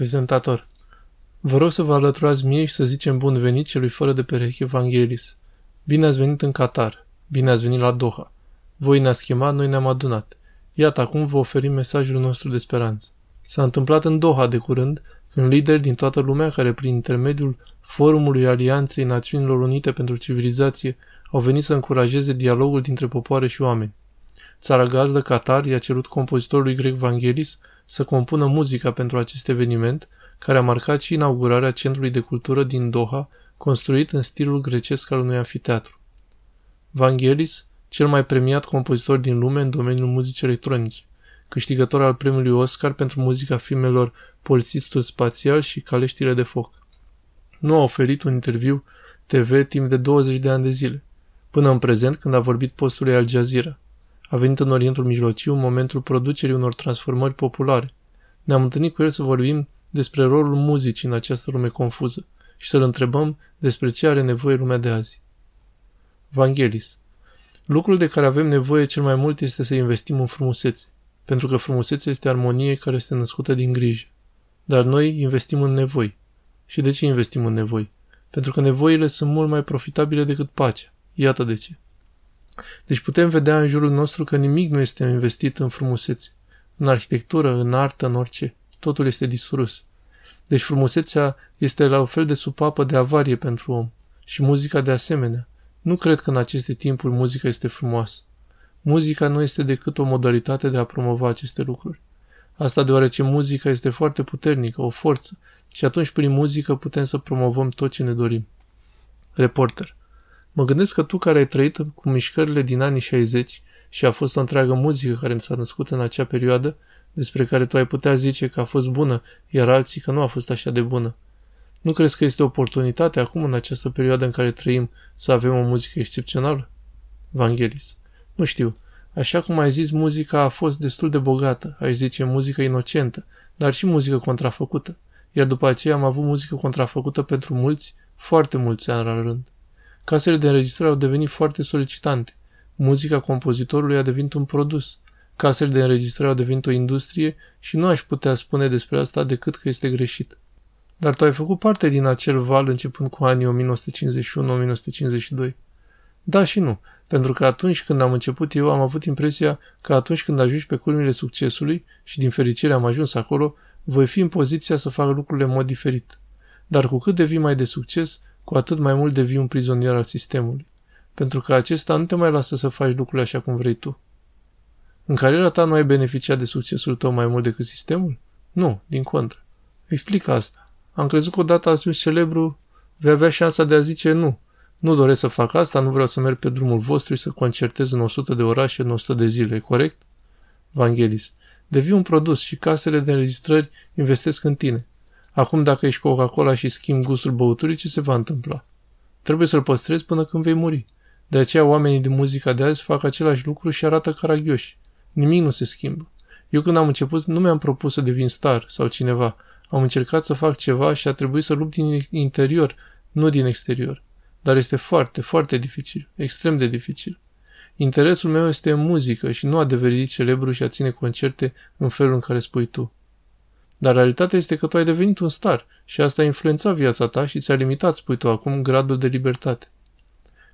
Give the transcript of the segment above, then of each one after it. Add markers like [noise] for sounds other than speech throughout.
Prezentator. Vă rog să vă alăturați mie și să zicem bun venit celui fără de pereche Evanghelis. Bine ați venit în Qatar. Bine ați venit la Doha. Voi ne-ați chemat, noi ne-am adunat. Iată, acum vă oferim mesajul nostru de speranță. S-a întâmplat în Doha de curând, când lideri din toată lumea care prin intermediul Forumului Alianței Națiunilor Unite pentru Civilizație au venit să încurajeze dialogul dintre popoare și oameni. Țara gazdă, Qatar, i-a cerut compozitorului grec Vangelis să compună muzica pentru acest eveniment, care a marcat și inaugurarea Centrului de Cultură din Doha, construit în stilul grecesc al unui anfiteatru. Vangelis, cel mai premiat compozitor din lume în domeniul muzicii electronice, câștigător al premiului Oscar pentru muzica filmelor Polițistul Spațial și Caleștile de Foc. Nu a oferit un interviu TV timp de 20 de ani de zile, până în prezent când a vorbit postului Al Jazeera. A venit în Orientul Mijlociu în momentul producerii unor transformări populare. Ne-am întâlnit cu el să vorbim despre rolul muzicii în această lume confuză și să-l întrebăm despre ce are nevoie lumea de azi. Vangelis Lucrul de care avem nevoie cel mai mult este să investim în frumusețe, pentru că frumusețea este armonie care este născută din grijă. Dar noi investim în nevoi. Și de ce investim în nevoi? Pentru că nevoile sunt mult mai profitabile decât pacea. Iată de ce. Deci putem vedea în jurul nostru că nimic nu este investit în frumusețe. În arhitectură, în artă, în orice. Totul este distrus. Deci frumusețea este la un fel de supapă de avarie pentru om. Și muzica de asemenea. Nu cred că în aceste timpuri muzica este frumoasă. Muzica nu este decât o modalitate de a promova aceste lucruri. Asta deoarece muzica este foarte puternică, o forță, și atunci prin muzică putem să promovăm tot ce ne dorim. Reporter. Mă gândesc că tu care ai trăit cu mișcările din anii 60 și a fost o întreagă muzică care s-a născut în acea perioadă, despre care tu ai putea zice că a fost bună, iar alții că nu a fost așa de bună. Nu crezi că este o oportunitate acum, în această perioadă în care trăim, să avem o muzică excepțională? Vangelis. Nu știu. Așa cum ai zis, muzica a fost destul de bogată, ai zice muzică inocentă, dar și muzică contrafăcută. Iar după aceea am avut muzică contrafăcută pentru mulți, foarte mulți ani la rând. Casele de înregistrare au devenit foarte solicitante. Muzica compozitorului a devenit un produs. Casele de înregistrare au devenit o industrie și nu aș putea spune despre asta decât că este greșit. Dar tu ai făcut parte din acel val începând cu anii 1951-1952. Da și nu, pentru că atunci când am început eu am avut impresia că atunci când ajungi pe culmile succesului și din fericire am ajuns acolo, voi fi în poziția să fac lucrurile în mod diferit. Dar cu cât devii mai de succes, cu atât mai mult devii un prizonier al sistemului. Pentru că acesta nu te mai lasă să faci lucrurile așa cum vrei tu. În cariera ta nu ai beneficiat de succesul tău mai mult decât sistemul? Nu, din contră. Explică asta. Am crezut că odată ajuns celebru, vei avea șansa de a zice nu. Nu doresc să fac asta, nu vreau să merg pe drumul vostru și să concertez în 100 de orașe în 100 de zile, corect? Vangelis. Devii un produs și casele de înregistrări investesc în tine. Acum dacă ești Coca-Cola și schimbi gustul băuturii, ce se va întâmpla? Trebuie să-l păstrezi până când vei muri. De aceea oamenii din muzica de azi fac același lucru și arată caragioși. Nimic nu se schimbă. Eu când am început nu mi-am propus să devin star sau cineva. Am încercat să fac ceva și a trebuit să lupt din interior, nu din exterior. Dar este foarte, foarte dificil, extrem de dificil. Interesul meu este în muzică și nu a deveni celebru și a ține concerte în felul în care spui tu. Dar realitatea este că tu ai devenit un star și asta a influențat viața ta și ți-a limitat, spui tu acum, gradul de libertate.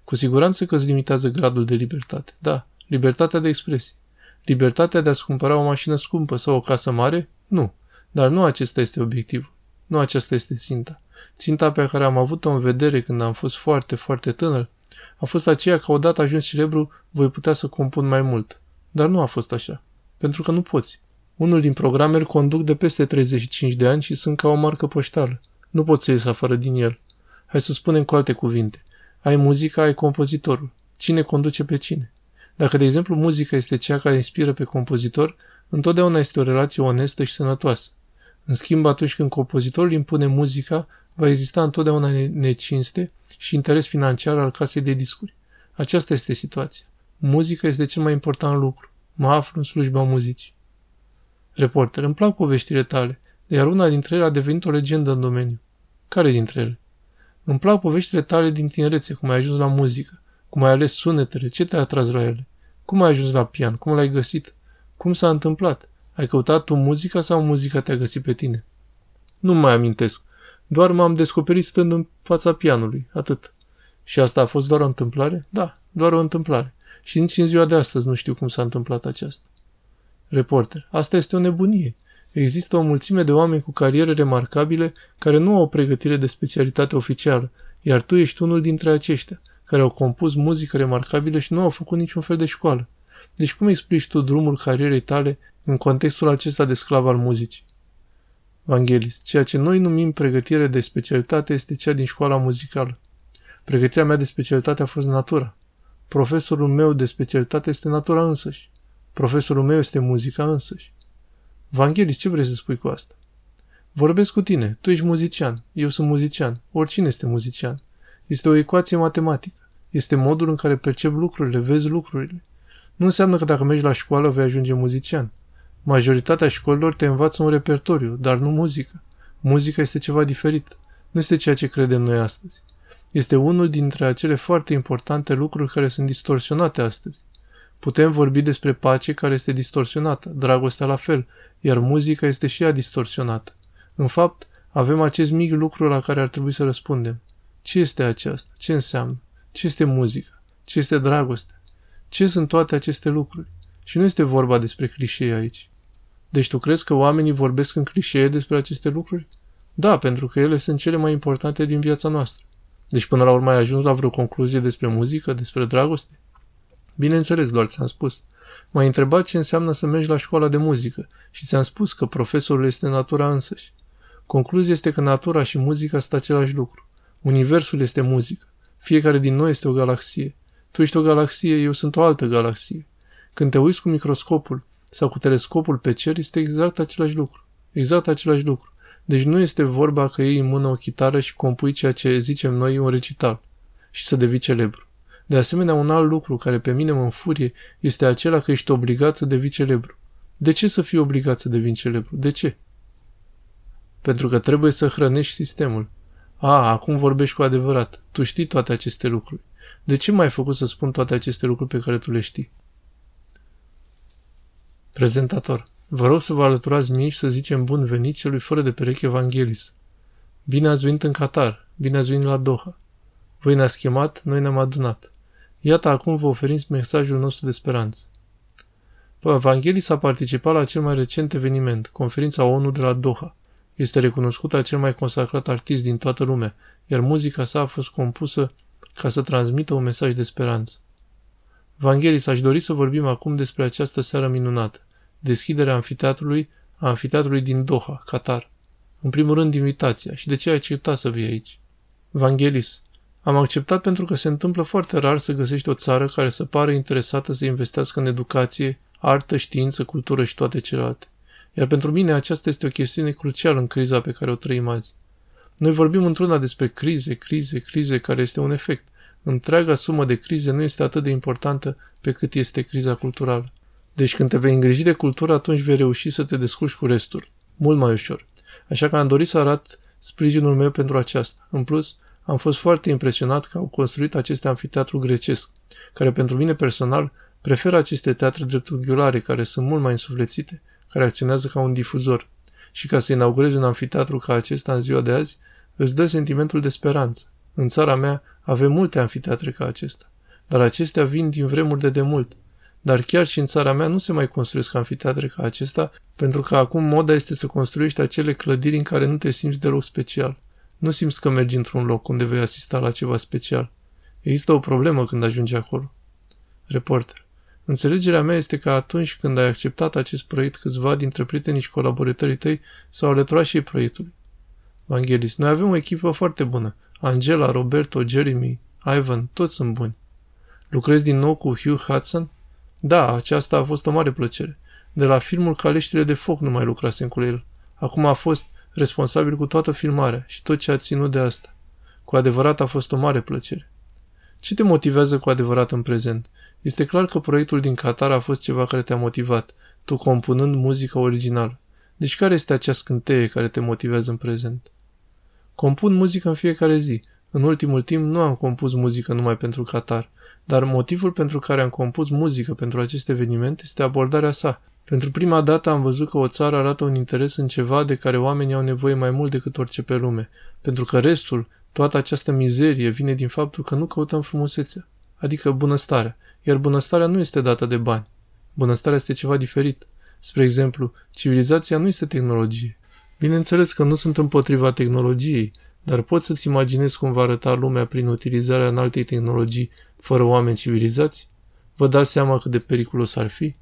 Cu siguranță că îți limitează gradul de libertate. Da, libertatea de expresie. Libertatea de a-ți cumpăra o mașină scumpă sau o casă mare? Nu. Dar nu acesta este obiectivul. Nu aceasta este ținta. Ținta pe care am avut-o în vedere când am fost foarte, foarte tânăr a fost aceea că odată ajuns celebru voi putea să compun mai mult. Dar nu a fost așa. Pentru că nu poți. Unul din programe îl conduc de peste 35 de ani și sunt ca o marcă poștală. Nu poți să ies afară din el. Hai să spunem cu alte cuvinte. Ai muzica, ai compozitorul. Cine conduce pe cine? Dacă, de exemplu, muzica este cea care inspiră pe compozitor, întotdeauna este o relație onestă și sănătoasă. În schimb, atunci când compozitorul impune muzica, va exista întotdeauna necinste și interes financiar al casei de discuri. Aceasta este situația. Muzica este cel mai important lucru. Mă aflu în slujba muzicii. Reporter, îmi plac poveștile tale, iar una dintre ele a devenit o legendă în domeniu. Care dintre ele? Îmi plac poveștile tale din tinerețe, cum ai ajuns la muzică, cum ai ales sunetele, ce te-a atras la ele, cum ai ajuns la pian, cum l-ai găsit, cum s-a întâmplat, ai căutat tu muzica sau muzica te-a găsit pe tine? Nu mai amintesc. Doar m-am descoperit stând în fața pianului. Atât. Și asta a fost doar o întâmplare? Da, doar o întâmplare. Și nici în ziua de astăzi nu știu cum s-a întâmplat aceasta. Reporter. Asta este o nebunie. Există o mulțime de oameni cu cariere remarcabile care nu au o pregătire de specialitate oficială, iar tu ești unul dintre aceștia, care au compus muzică remarcabilă și nu au făcut niciun fel de școală. Deci cum explici tu drumul carierei tale în contextul acesta de sclav al muzicii? Vangelis, ceea ce noi numim pregătire de specialitate este cea din școala muzicală. Pregătirea mea de specialitate a fost natura. Profesorul meu de specialitate este natura însăși. Profesorul meu este muzica însăși. Vangelis, ce vrei să spui cu asta? Vorbesc cu tine. Tu ești muzician. Eu sunt muzician. Oricine este muzician. Este o ecuație matematică. Este modul în care percep lucrurile, vezi lucrurile. Nu înseamnă că dacă mergi la școală vei ajunge muzician. Majoritatea școlilor te învață un repertoriu, dar nu muzică. Muzica este ceva diferit. Nu este ceea ce credem noi astăzi. Este unul dintre acele foarte importante lucruri care sunt distorsionate astăzi. Putem vorbi despre pace care este distorsionată, dragostea la fel, iar muzica este și ea distorsionată. În fapt, avem acest mic lucru la care ar trebui să răspundem. Ce este aceasta? Ce înseamnă? Ce este muzica? Ce este dragoste? Ce sunt toate aceste lucruri? Și nu este vorba despre clișee aici. Deci tu crezi că oamenii vorbesc în clișee despre aceste lucruri? Da, pentru că ele sunt cele mai importante din viața noastră. Deci până la urmă ai ajuns la vreo concluzie despre muzică, despre dragoste? Bineînțeles, doar ți-am spus. M-ai întrebat ce înseamnă să mergi la școala de muzică și ți-am spus că profesorul este natura însăși. Concluzia este că natura și muzica sunt același lucru. Universul este muzică. Fiecare din noi este o galaxie. Tu ești o galaxie, eu sunt o altă galaxie. Când te uiți cu microscopul sau cu telescopul pe cer, este exact același lucru. Exact același lucru. Deci nu este vorba că iei în mână o chitară și compui ceea ce zicem noi un recital și să devii celebru. De asemenea, un alt lucru care pe mine mă înfurie este acela că ești obligat să devii celebru. De ce să fii obligat să devii celebru? De ce? Pentru că trebuie să hrănești sistemul. A, acum vorbești cu adevărat. Tu știi toate aceste lucruri. De ce m-ai făcut să spun toate aceste lucruri pe care tu le știi? Prezentator. Vă rog să vă alăturați mie și să zicem bun venit celui fără de pereche Evanghelis. Bine ați venit în Qatar. Bine ați venit la Doha. Voi ne-ați chemat, noi ne-am adunat. Iată acum vă oferim mesajul nostru de speranță. Evanghelis a participat la cel mai recent eveniment, conferința ONU de la Doha. Este recunoscut al cel mai consacrat artist din toată lumea, iar muzica sa a fost compusă ca să transmită un mesaj de speranță. Evanghelis, aș dori să vorbim acum despre această seară minunată, deschiderea amfiteatrului, a amfiteatrului din Doha, Qatar. În primul rând, invitația și de ce ai acceptat să vii aici. Vangelis, am acceptat pentru că se întâmplă foarte rar să găsești o țară care să pară interesată să investească în educație, artă, știință, cultură și toate celelalte. Iar pentru mine aceasta este o chestiune crucială în criza pe care o trăim azi. Noi vorbim într-una despre crize, crize, crize, care este un efect. Întreaga sumă de crize nu este atât de importantă pe cât este criza culturală. Deci când te vei îngriji de cultură, atunci vei reuși să te descurci cu restul. Mult mai ușor. Așa că am dorit să arăt sprijinul meu pentru aceasta. În plus, am fost foarte impresionat că au construit acest amfiteatru grecesc, care pentru mine personal preferă aceste teatre dreptunghiulare care sunt mult mai însuflețite, care acționează ca un difuzor. Și ca să inaugurezi un amfiteatru ca acesta în ziua de azi, îți dă sentimentul de speranță. În țara mea avem multe amfiteatre ca acesta, dar acestea vin din vremuri de demult. Dar chiar și în țara mea nu se mai construiesc amfiteatre ca acesta, pentru că acum moda este să construiești acele clădiri în care nu te simți deloc special. Nu simți că mergi într-un loc unde vei asista la ceva special. Există o problemă când ajungi acolo. Reporter. Înțelegerea mea este că atunci când ai acceptat acest proiect, câțiva dintre prietenii și colaboratorii tăi s-au alăturat și ei proiectului. Vangelis. Noi avem o echipă foarte bună. Angela, Roberto, Jeremy, Ivan, toți sunt buni. Lucrezi din nou cu Hugh Hudson? Da, aceasta a fost o mare plăcere. De la filmul Caleștile de foc nu mai lucrasem cu el. Acum a fost responsabil cu toată filmarea și tot ce a ținut de asta. Cu adevărat a fost o mare plăcere. Ce te motivează cu adevărat în prezent? Este clar că proiectul din Qatar a fost ceva care te-a motivat, tu compunând muzica originală. Deci care este acea scânteie care te motivează în prezent? Compun muzică în fiecare zi. În ultimul timp nu am compus muzică numai pentru Qatar. Dar motivul pentru care am compus muzică pentru acest eveniment este abordarea sa. Pentru prima dată am văzut că o țară arată un interes în ceva de care oamenii au nevoie mai mult decât orice pe lume, pentru că restul, toată această mizerie, vine din faptul că nu căutăm frumusețea, adică bunăstarea, iar bunăstarea nu este dată de bani. Bunăstarea este ceva diferit. Spre exemplu, civilizația nu este tehnologie. Bineînțeles că nu sunt împotriva tehnologiei, dar poți să-ți imaginezi cum va arăta lumea prin utilizarea în altei tehnologii fără oameni civilizați? Vă dați seama cât de periculos ar fi?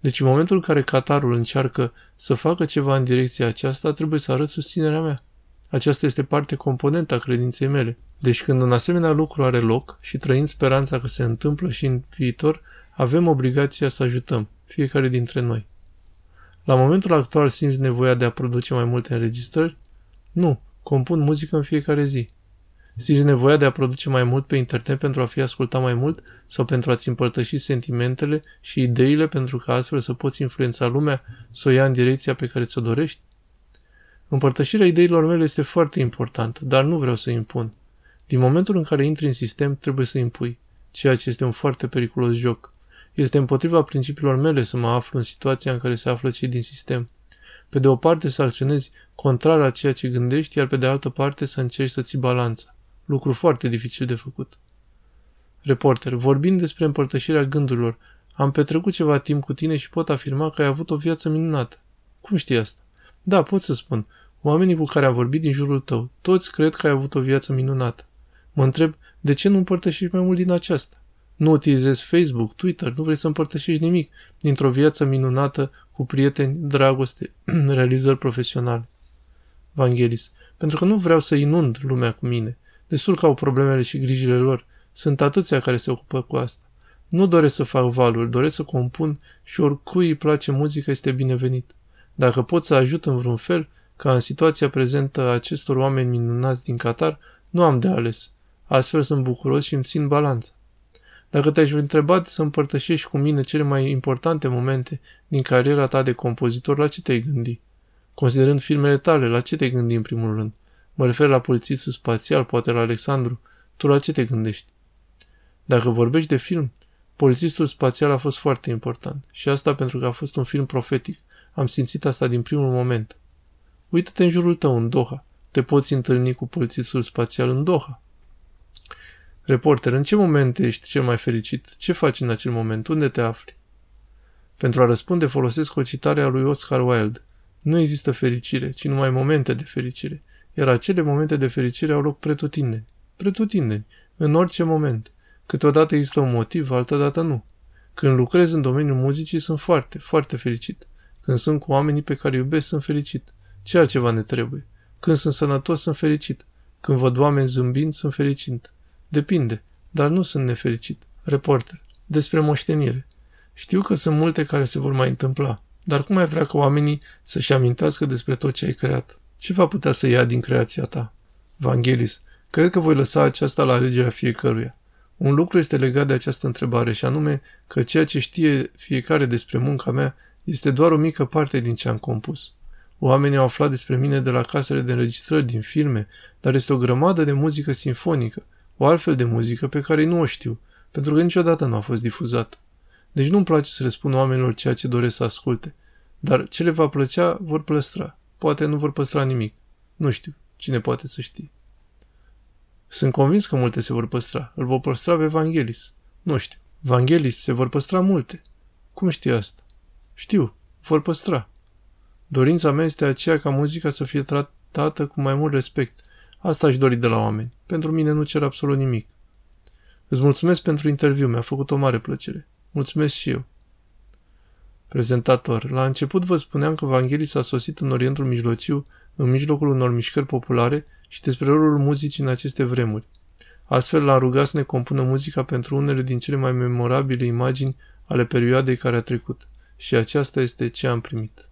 Deci în momentul în care Qatarul încearcă să facă ceva în direcția aceasta, trebuie să arăt susținerea mea. Aceasta este parte componentă a credinței mele. Deci când un asemenea lucru are loc și trăind speranța că se întâmplă și în viitor, avem obligația să ajutăm, fiecare dintre noi. La momentul actual simți nevoia de a produce mai multe înregistrări? Nu, compun muzică în fiecare zi. Simți nevoia de a produce mai mult pe internet pentru a fi ascultat mai mult sau pentru a-ți împărtăși sentimentele și ideile pentru ca astfel să poți influența lumea să o ia în direcția pe care ți-o dorești? Împărtășirea ideilor mele este foarte importantă, dar nu vreau să impun. Din momentul în care intri în sistem, trebuie să impui, ceea ce este un foarte periculos joc. Este împotriva principiilor mele să mă aflu în situația în care se află cei din sistem. Pe de o parte să acționezi contrar la ceea ce gândești, iar pe de altă parte să încerci să ții balanța. Lucru foarte dificil de făcut. Reporter, vorbind despre împărtășirea gândurilor, am petrecut ceva timp cu tine și pot afirma că ai avut o viață minunată. Cum știi asta? Da, pot să spun. Oamenii cu care am vorbit din jurul tău, toți cred că ai avut o viață minunată. Mă întreb, de ce nu împărtășești mai mult din aceasta? Nu utilizezi Facebook, Twitter, nu vrei să împărtășești nimic dintr-o viață minunată cu prieteni, dragoste, [clears throat] realizări profesionale. Vangelis, pentru că nu vreau să inund lumea cu mine. Destul că au problemele și grijile lor. Sunt atâția care se ocupă cu asta. Nu doresc să fac valuri, doresc să compun și oricui îi place muzica este binevenit. Dacă pot să ajut în vreun fel, ca în situația prezentă a acestor oameni minunați din Qatar, nu am de ales. Astfel sunt bucuros și îmi țin balanța. Dacă te-aș întreba să împărtășești cu mine cele mai importante momente din cariera ta de compozitor, la ce te-ai gândi? Considerând filmele tale, la ce te gândi în primul rând? Mă refer la polițistul spațial, poate la Alexandru. Tu la ce te gândești? Dacă vorbești de film, polițistul spațial a fost foarte important. Și asta pentru că a fost un film profetic. Am simțit asta din primul moment. Uită-te în jurul tău, în Doha. Te poți întâlni cu polițistul spațial în Doha. Reporter, în ce moment ești cel mai fericit? Ce faci în acel moment? Unde te afli? Pentru a răspunde folosesc o citare a lui Oscar Wilde. Nu există fericire, ci numai momente de fericire. Iar acele momente de fericire au loc pretutindeni. Pretutindeni, în orice moment. Câteodată există un motiv, altădată nu. Când lucrez în domeniul muzicii sunt foarte, foarte fericit. Când sunt cu oamenii pe care iubesc sunt fericit. Ce altceva ne trebuie? Când sunt sănătos sunt fericit. Când văd oameni zâmbind sunt fericit. Depinde, dar nu sunt nefericit. Reporter. Despre moștenire. Știu că sunt multe care se vor mai întâmpla, dar cum ai vrea ca oamenii să-și amintească despre tot ce ai creat? Ce va putea să ia din creația ta? Vangelis. Cred că voi lăsa aceasta la alegerea fiecăruia. Un lucru este legat de această întrebare și anume că ceea ce știe fiecare despre munca mea este doar o mică parte din ce am compus. Oamenii au aflat despre mine de la casele de înregistrări, din filme, dar este o grămadă de muzică sinfonică, o altfel de muzică pe care nu o știu, pentru că niciodată nu a fost difuzată. Deci nu-mi place să răspund oamenilor ceea ce doresc să asculte, dar ce le va plăcea vor păstra. Poate nu vor păstra nimic. Nu știu. Cine poate să știe? Sunt convins că multe se vor păstra. Îl vor păstra pe Evanghelis. Nu știu. Evanghelis se vor păstra multe. Cum știi asta? Știu. Vor păstra. Dorința mea este aceea ca muzica să fie tratată cu mai mult respect, Asta aș dori de la oameni. Pentru mine nu cer absolut nimic. Îți mulțumesc pentru interviu, mi-a făcut o mare plăcere. Mulțumesc și eu. Prezentator. La început vă spuneam că Evanghelii s-a sosit în Orientul Mijlociu, în mijlocul unor mișcări populare și despre rolul muzicii în aceste vremuri. Astfel l-am rugat să ne compună muzica pentru unele din cele mai memorabile imagini ale perioadei care a trecut. Și aceasta este ce am primit.